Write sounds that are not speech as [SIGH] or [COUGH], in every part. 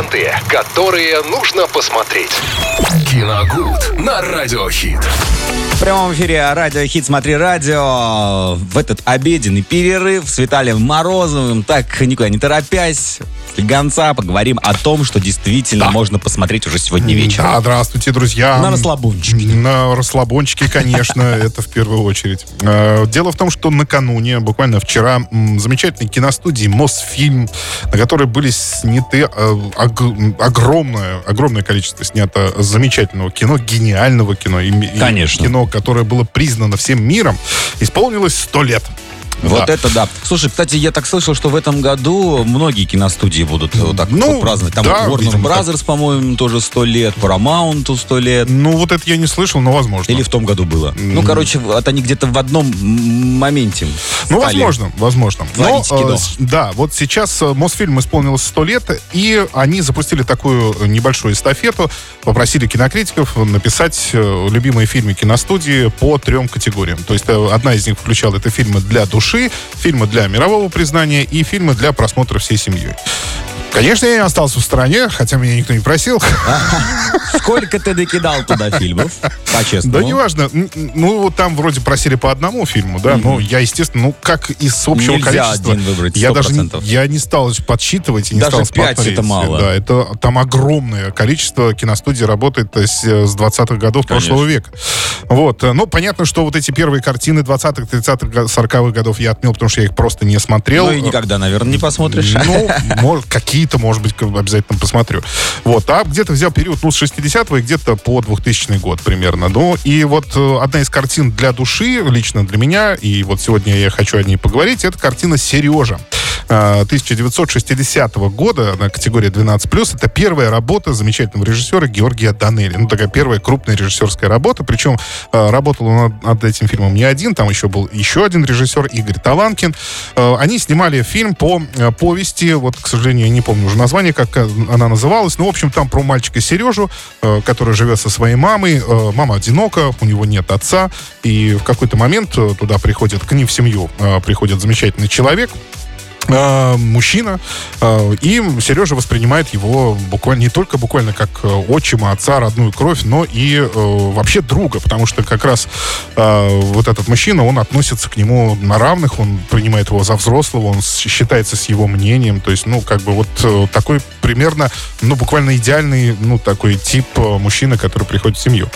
Ленты, которые нужно посмотреть. Киногуд на Радиохит. В прямом эфире радио Хит Смотри Радио. В этот обеденный перерыв с Виталием Морозовым, так никуда не торопясь, слегонца поговорим о том, что действительно можно посмотреть уже сегодня вечером. Да, здравствуйте, друзья. На расслабончике. На расслабончике, конечно, [LAUGHS] это в первую очередь. Э, Дело в том, что накануне, буквально вчера, замечательной киностудии Мосфильм, на которой были сняты э, огромное, огромное количество снято замечательного кино, гениального кино. и- и Конечно. Кино, которое было признано всем миром, исполнилось сто лет. Вот Да. это да. Слушай, кстати, я так слышал, что в этом году многие киностудии будут вот так Ну, вот праздновать. Там да, Warner видимо, Brothers, по-моему, тоже сто лет, Paramount сто лет. Ну, вот это я не слышал, но возможно. Или в том году было. Ну, короче, вот они где-то в одном моменте. Ну, возможно, возможно. Кино. э, да, вот сейчас э, Мосфильм исполнилось 100 лет, и они запустили такую небольшую эстафету, попросили кинокритиков написать э, любимые фильмы киностудии по трем категориям. То есть э, одна из них включала это фильмы для души, фильмы для мирового признания и фильмы для просмотра всей семьей. Конечно, я не остался в стороне, хотя меня никто не просил. Сколько ты докидал туда фильмов? По-честному. Да неважно. Ну, вот там вроде просили по одному фильму, да, но я, естественно, ну, как из общего количества. один выбрать, я даже не, 100%. я не стал подсчитывать и не стал смотреть. это мало. Да, это там огромное количество киностудий работает с, э, с 20-х годов прошлого века. Вот. Ну, понятно, что вот эти первые картины 20-х, 30-х, 40-х годов я отмел, потому что я их просто не смотрел. Ну и никогда, наверное, не посмотришь. Ну, может, какие-то, может быть, обязательно посмотрю. Вот, а где-то взял период, ну, с 60-го и где-то по 2000 год примерно. Ну, и вот э, одна из картин для души, лично для меня, и вот сегодня я хочу о ней поговорить, это картина «Сережа». Э, 1960 года на категории 12+. Это первая работа замечательного режиссера Георгия Данели. Ну, такая первая крупная режиссерская работа. Причем э, работал он над, этим фильмом не один. Там еще был еще один режиссер, Игорь Таланкин. Э, Они снимали фильм по э, повести, вот, к сожалению, я не помню уже название, как э, она называлась. Ну, в общем, там про мальчика Сережу, э, который живет со своей мамой. Э, Мама одинока, у него нет отца. И в какой-то момент э, туда приходит, к ним в семью э, приходит замечательный человек, э, мужчина, э, и Сережа воспринимает его буквально не только буквально как э, отчима, отца, родную кровь, но и э, вообще друга, потому что как раз э, вот этот мужчина, он относится к нему на равных, он принимает его за взрослого, он считается с его мнением, то есть, ну, как бы вот э, такой примерно, ну, буквально идеальный, ну, такой тип мужчины, который приходит в семью.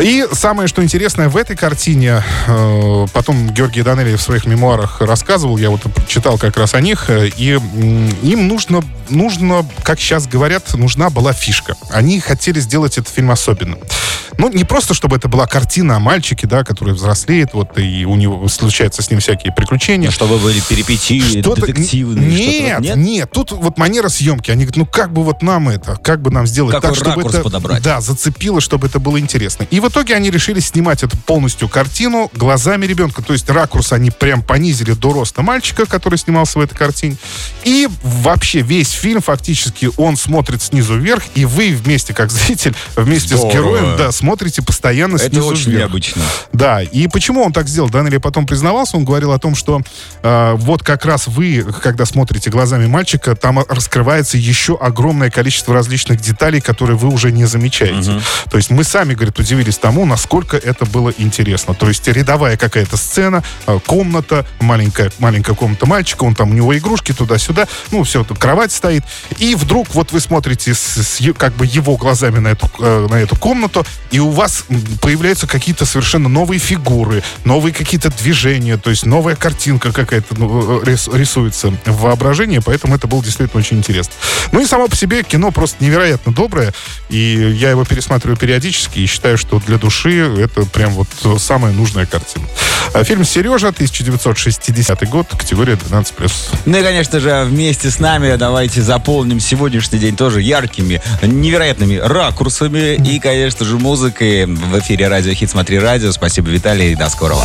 И самое, что интересное в этой картине, э, потом Георгий Данелли в своих мемуарах рассказывал, я вот читал как раз о них, э, и м, им нужно, нужно, как сейчас говорят, нужна была фишка. Они хотели сделать этот фильм особенным. Ну, не просто, чтобы это была картина о мальчике, да, который взрослеет, вот, и у него случаются с ним всякие приключения. Чтобы были перипетии Что-то- детективные. Нет, вот нет, тут вот манера съемки. Они говорят, ну как бы вот нам это, как бы нам сделать Какой так, чтобы это подобрать? да, зацепило, чтобы это было интересно. И в итоге они решили снимать эту полностью картину глазами ребенка. То есть ракурс они прям понизили до роста мальчика, который снимался в этой картине. И вообще весь фильм фактически он смотрит снизу вверх, и вы вместе, как зритель, вместе Здорово. с героем, да, смотрите постоянно Это снизу очень вверх. необычно. Да, и почему он так сделал? Данелли потом признавался, он говорил о том, что э, вот как раз вы, когда смотрите глазами мальчика, там раскрывается еще огромное количество различных деталей, которые вы уже не замечаете. То есть мы сами, говорит, удивились тому, насколько это было интересно. То есть рядовая какая-то сцена, э, комната, маленькая, маленькая комната мальчика, он там, у него игрушки туда-сюда, ну, все, кровать стоит. И вдруг вот вы смотрите с, с как бы его глазами на эту, э, на эту комнату, и у вас появляются какие-то совершенно новые фигуры, новые какие-то движения, то есть новая картинка какая-то ну, рис- рисуется в воображении, поэтому это было действительно очень интересно. Ну и само по себе кино просто невероятно доброе, и я его пересматриваю периодически и считаю, что для души это прям вот самая нужная картина. А Фильм «Сережа», 1960 год, категория 12+. Ну и, конечно же, вместе с нами давайте заполним сегодняшний день тоже яркими, невероятными ракурсами и, конечно же, музыкой. В эфире Радио Хит Смотри Радио. Спасибо, Виталий, до скорого.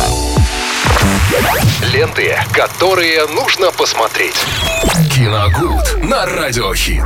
Ленты, которые нужно посмотреть. Киногуд на Радиохит.